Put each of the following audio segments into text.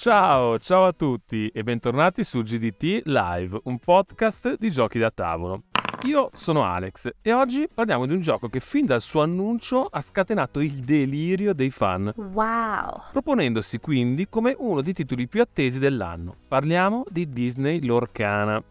Ciao, ciao a tutti e bentornati su GDT Live, un podcast di giochi da tavolo. Io sono Alex e oggi parliamo di un gioco che fin dal suo annuncio ha scatenato il delirio dei fan. Wow! Proponendosi quindi come uno dei titoli più attesi dell'anno. Parliamo di Disney Lorcana.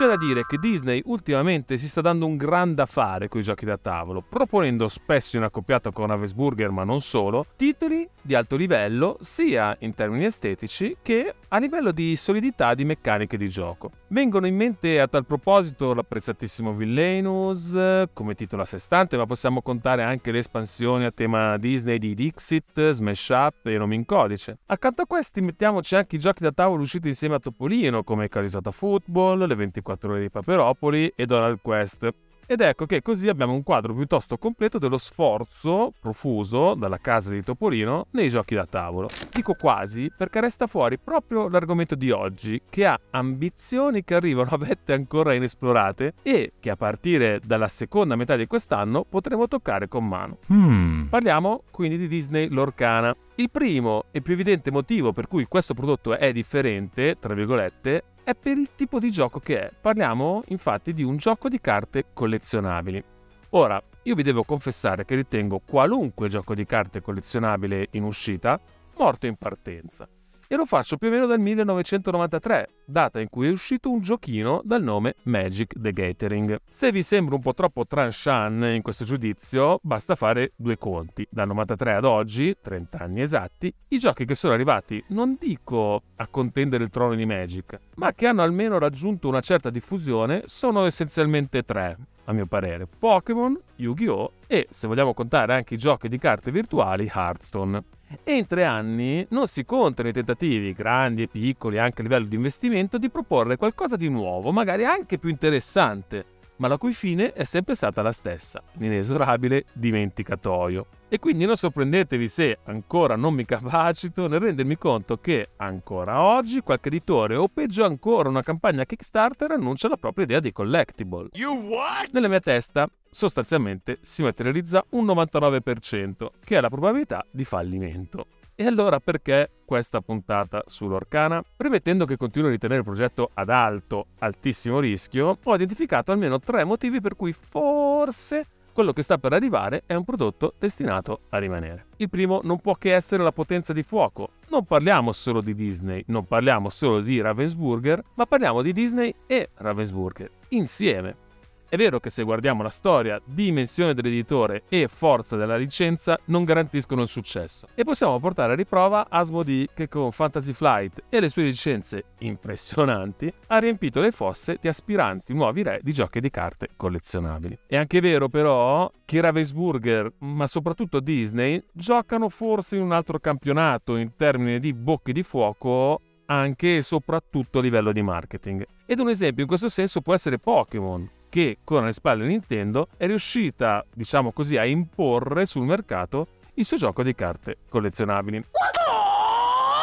C'è da dire che Disney ultimamente si sta dando un gran da fare con i giochi da tavolo, proponendo spesso in accoppiata con Avesburger ma non solo, titoli di alto livello sia in termini estetici che a livello di solidità di meccaniche di gioco. Vengono in mente a tal proposito l'apprezzatissimo Villainous come titolo a sé stante, ma possiamo contare anche le espansioni a tema Disney di Dixit, Smash Up e Nomi in Codice. Accanto a questi mettiamoci anche i giochi da tavolo usciti insieme a Topolino come Carisata Football, le 24 ore di Paperopoli e Donald Quest. Ed ecco che così abbiamo un quadro piuttosto completo dello sforzo profuso dalla casa di Topolino nei giochi da tavolo. Dico quasi perché resta fuori proprio l'argomento di oggi, che ha ambizioni che arrivano a vette ancora inesplorate e che a partire dalla seconda metà di quest'anno potremo toccare con mano. Hmm. Parliamo quindi di Disney Lorcana. Il primo e più evidente motivo per cui questo prodotto è differente, tra virgolette, è per il tipo di gioco che è. Parliamo infatti di un gioco di carte collezionabili. Ora, io vi devo confessare che ritengo qualunque gioco di carte collezionabile in uscita morto in partenza. E lo faccio più o meno dal 1993, data in cui è uscito un giochino dal nome Magic the Gathering. Se vi sembra un po' troppo tranchant in questo giudizio, basta fare due conti. Dal 93 ad oggi, 30 anni esatti, i giochi che sono arrivati, non dico a contendere il trono di Magic, ma che hanno almeno raggiunto una certa diffusione, sono essenzialmente tre a mio parere, Pokémon, Yu-Gi-Oh! e, se vogliamo contare anche i giochi di carte virtuali, Hearthstone. E in tre anni non si contano i tentativi, grandi e piccoli, anche a livello di investimento, di proporre qualcosa di nuovo, magari anche più interessante, ma la cui fine è sempre stata la stessa, l'inesorabile dimenticatoio. E quindi non sorprendetevi se ancora non mi capacito nel rendermi conto che ancora oggi qualche editore o peggio ancora una campagna Kickstarter annuncia la propria idea di collectible. Nella mia testa sostanzialmente si materializza un 99%, che è la probabilità di fallimento. E allora perché questa puntata sull'Orcana? Premettendo che continuo a ritenere il progetto ad alto, altissimo rischio, ho identificato almeno tre motivi per cui forse quello che sta per arrivare è un prodotto destinato a rimanere. Il primo non può che essere la potenza di fuoco. Non parliamo solo di Disney, non parliamo solo di Ravensburger, ma parliamo di Disney e Ravensburger insieme. È vero che se guardiamo la storia, dimensione dell'editore e forza della licenza non garantiscono il successo. E possiamo portare a riprova Asmodee che con Fantasy Flight e le sue licenze impressionanti ha riempito le fosse di aspiranti nuovi re di giochi di carte collezionabili. È anche vero però che Ravensburger, ma soprattutto Disney, giocano forse in un altro campionato in termini di bocche di fuoco anche e soprattutto a livello di marketing. Ed un esempio in questo senso può essere Pokémon, che con le spalle Nintendo è riuscita, diciamo così, a imporre sul mercato il suo gioco di carte collezionabili.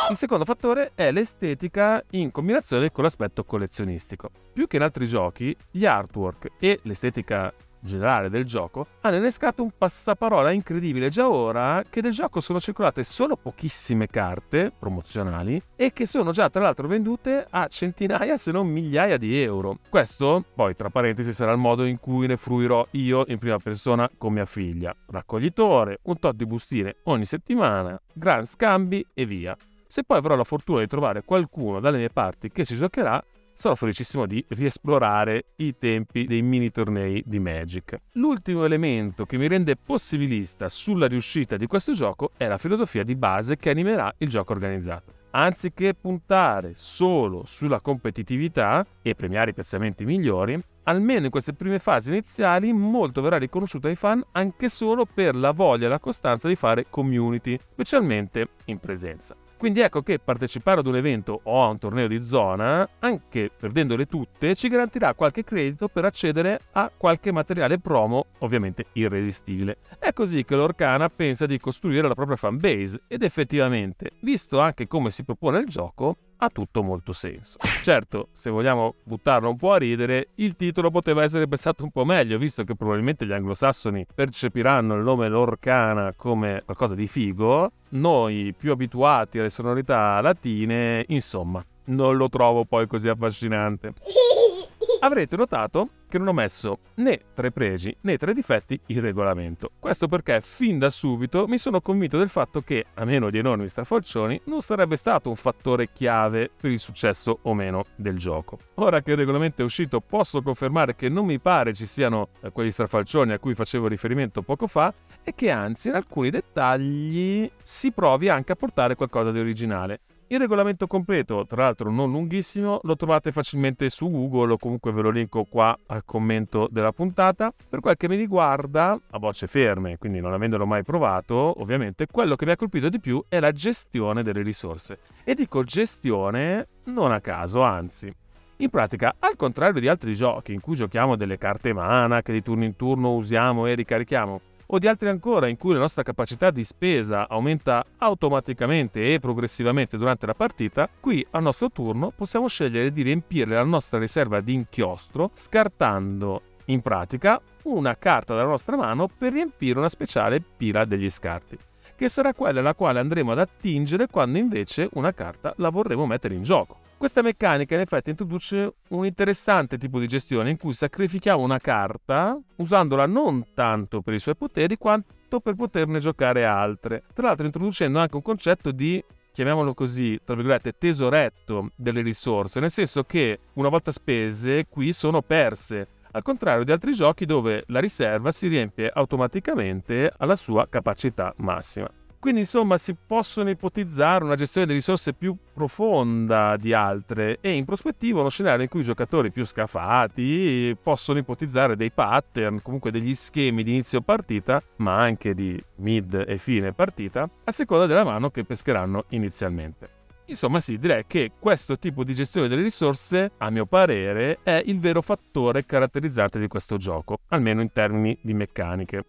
Il secondo fattore è l'estetica in combinazione con l'aspetto collezionistico. Più che in altri giochi, gli artwork e l'estetica generale del gioco, hanno innescato un passaparola incredibile già ora che del gioco sono circolate solo pochissime carte promozionali e che sono già tra l'altro vendute a centinaia se non migliaia di euro. Questo, poi tra parentesi, sarà il modo in cui ne fruirò io in prima persona con mia figlia. Raccoglitore, un tot di bustine ogni settimana, gran scambi e via. Se poi avrò la fortuna di trovare qualcuno dalle mie parti che ci giocherà, sarò felicissimo di riesplorare i tempi dei mini tornei di Magic. L'ultimo elemento che mi rende possibilista sulla riuscita di questo gioco è la filosofia di base che animerà il gioco organizzato. Anziché puntare solo sulla competitività e premiare i piazzamenti migliori, almeno in queste prime fasi iniziali molto verrà riconosciuto ai fan anche solo per la voglia e la costanza di fare community, specialmente in presenza. Quindi ecco che partecipare ad un evento o a un torneo di zona, anche perdendole tutte, ci garantirà qualche credito per accedere a qualche materiale promo, ovviamente irresistibile. È così che l'Orcana pensa di costruire la propria fanbase ed effettivamente, visto anche come si propone il gioco, ha tutto molto senso. Certo, se vogliamo buttarlo un po' a ridere, il titolo poteva essere pensato un po' meglio, visto che probabilmente gli anglosassoni percepiranno il nome Lorcana come qualcosa di figo, noi più abituati alle sonorità latine, insomma, non lo trovo poi così affascinante. Avrete notato che non ho messo né tre pregi né tre difetti in regolamento. Questo perché fin da subito mi sono convinto del fatto che, a meno di enormi strafalcioni, non sarebbe stato un fattore chiave per il successo o meno del gioco. Ora che il regolamento è uscito posso confermare che non mi pare ci siano eh, quegli strafalcioni a cui facevo riferimento poco fa e che anzi in alcuni dettagli si provi anche a portare qualcosa di originale. Il regolamento completo, tra l'altro non lunghissimo, lo trovate facilmente su Google o comunque ve lo linko qua al commento della puntata. Per quel che mi riguarda, a bocce ferme, quindi non avendolo mai provato, ovviamente, quello che mi ha colpito di più è la gestione delle risorse. E dico gestione non a caso, anzi. In pratica, al contrario di altri giochi in cui giochiamo delle carte mana che di turno in turno usiamo e ricarichiamo, o di altri ancora in cui la nostra capacità di spesa aumenta automaticamente e progressivamente durante la partita, qui al nostro turno possiamo scegliere di riempire la nostra riserva di inchiostro scartando in pratica una carta dalla nostra mano per riempire una speciale pila degli scarti, che sarà quella alla quale andremo ad attingere quando invece una carta la vorremmo mettere in gioco. Questa meccanica in effetti introduce un interessante tipo di gestione in cui sacrifichiamo una carta usandola non tanto per i suoi poteri quanto per poterne giocare altre. Tra l'altro introducendo anche un concetto di chiamiamolo così, tra virgolette, tesoretto delle risorse, nel senso che una volta spese qui sono perse, al contrario di altri giochi dove la riserva si riempie automaticamente alla sua capacità massima. Quindi insomma si possono ipotizzare una gestione delle risorse più profonda di altre e in prospettiva uno scenario in cui i giocatori più scafati possono ipotizzare dei pattern, comunque degli schemi di inizio partita, ma anche di mid e fine partita, a seconda della mano che pescheranno inizialmente. Insomma sì, direi che questo tipo di gestione delle risorse, a mio parere, è il vero fattore caratterizzante di questo gioco, almeno in termini di meccaniche.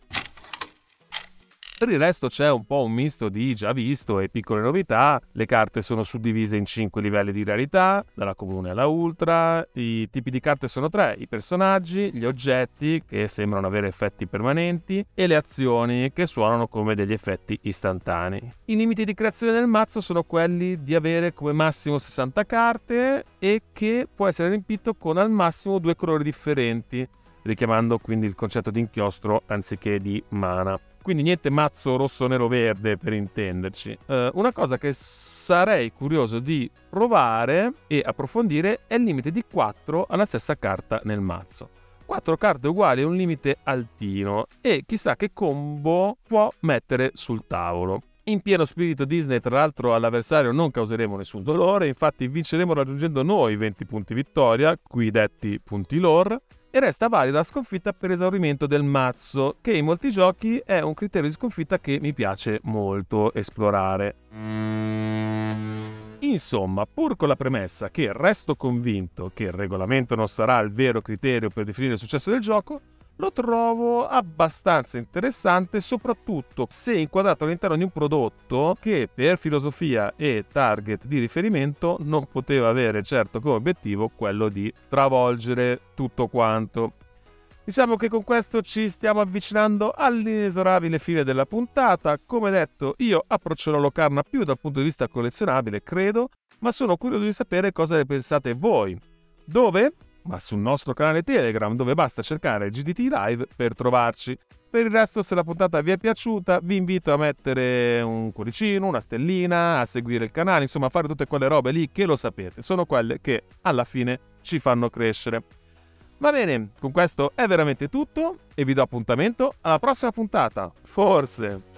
Per il resto c'è un po' un misto di già visto e piccole novità. Le carte sono suddivise in 5 livelli di rarità, dalla comune alla ultra. I tipi di carte sono tre: i personaggi, gli oggetti che sembrano avere effetti permanenti e le azioni che suonano come degli effetti istantanei. I limiti di creazione del mazzo sono quelli di avere come massimo 60 carte e che può essere riempito con al massimo due colori differenti, richiamando quindi il concetto di inchiostro anziché di mana quindi niente mazzo rosso, nero, verde per intenderci. Uh, una cosa che sarei curioso di provare e approfondire è il limite di 4 alla stessa carta nel mazzo. 4 carte uguali è un limite altino e chissà che combo può mettere sul tavolo. In pieno spirito Disney, tra l'altro, all'avversario non causeremo nessun dolore, infatti vinceremo raggiungendo noi 20 punti vittoria, qui detti punti lore, e resta valida la sconfitta per esaurimento del mazzo, che in molti giochi è un criterio di sconfitta che mi piace molto esplorare. Insomma, pur con la premessa che resto convinto che il regolamento non sarà il vero criterio per definire il successo del gioco, lo trovo abbastanza interessante, soprattutto se inquadrato all'interno di un prodotto che per filosofia e target di riferimento non poteva avere certo come obiettivo quello di stravolgere tutto quanto. Diciamo che con questo ci stiamo avvicinando all'inesorabile fine della puntata. Come detto, io approccerò Locarna più dal punto di vista collezionabile, credo, ma sono curioso di sapere cosa ne pensate voi. Dove? Ma sul nostro canale Telegram dove basta cercare GDT Live per trovarci. Per il resto, se la puntata vi è piaciuta, vi invito a mettere un cuoricino, una stellina, a seguire il canale, insomma a fare tutte quelle robe lì che lo sapete, sono quelle che alla fine ci fanno crescere. Va bene, con questo è veramente tutto e vi do appuntamento alla prossima puntata. Forse.